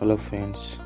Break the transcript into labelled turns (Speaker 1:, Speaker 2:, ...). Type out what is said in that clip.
Speaker 1: hello friends.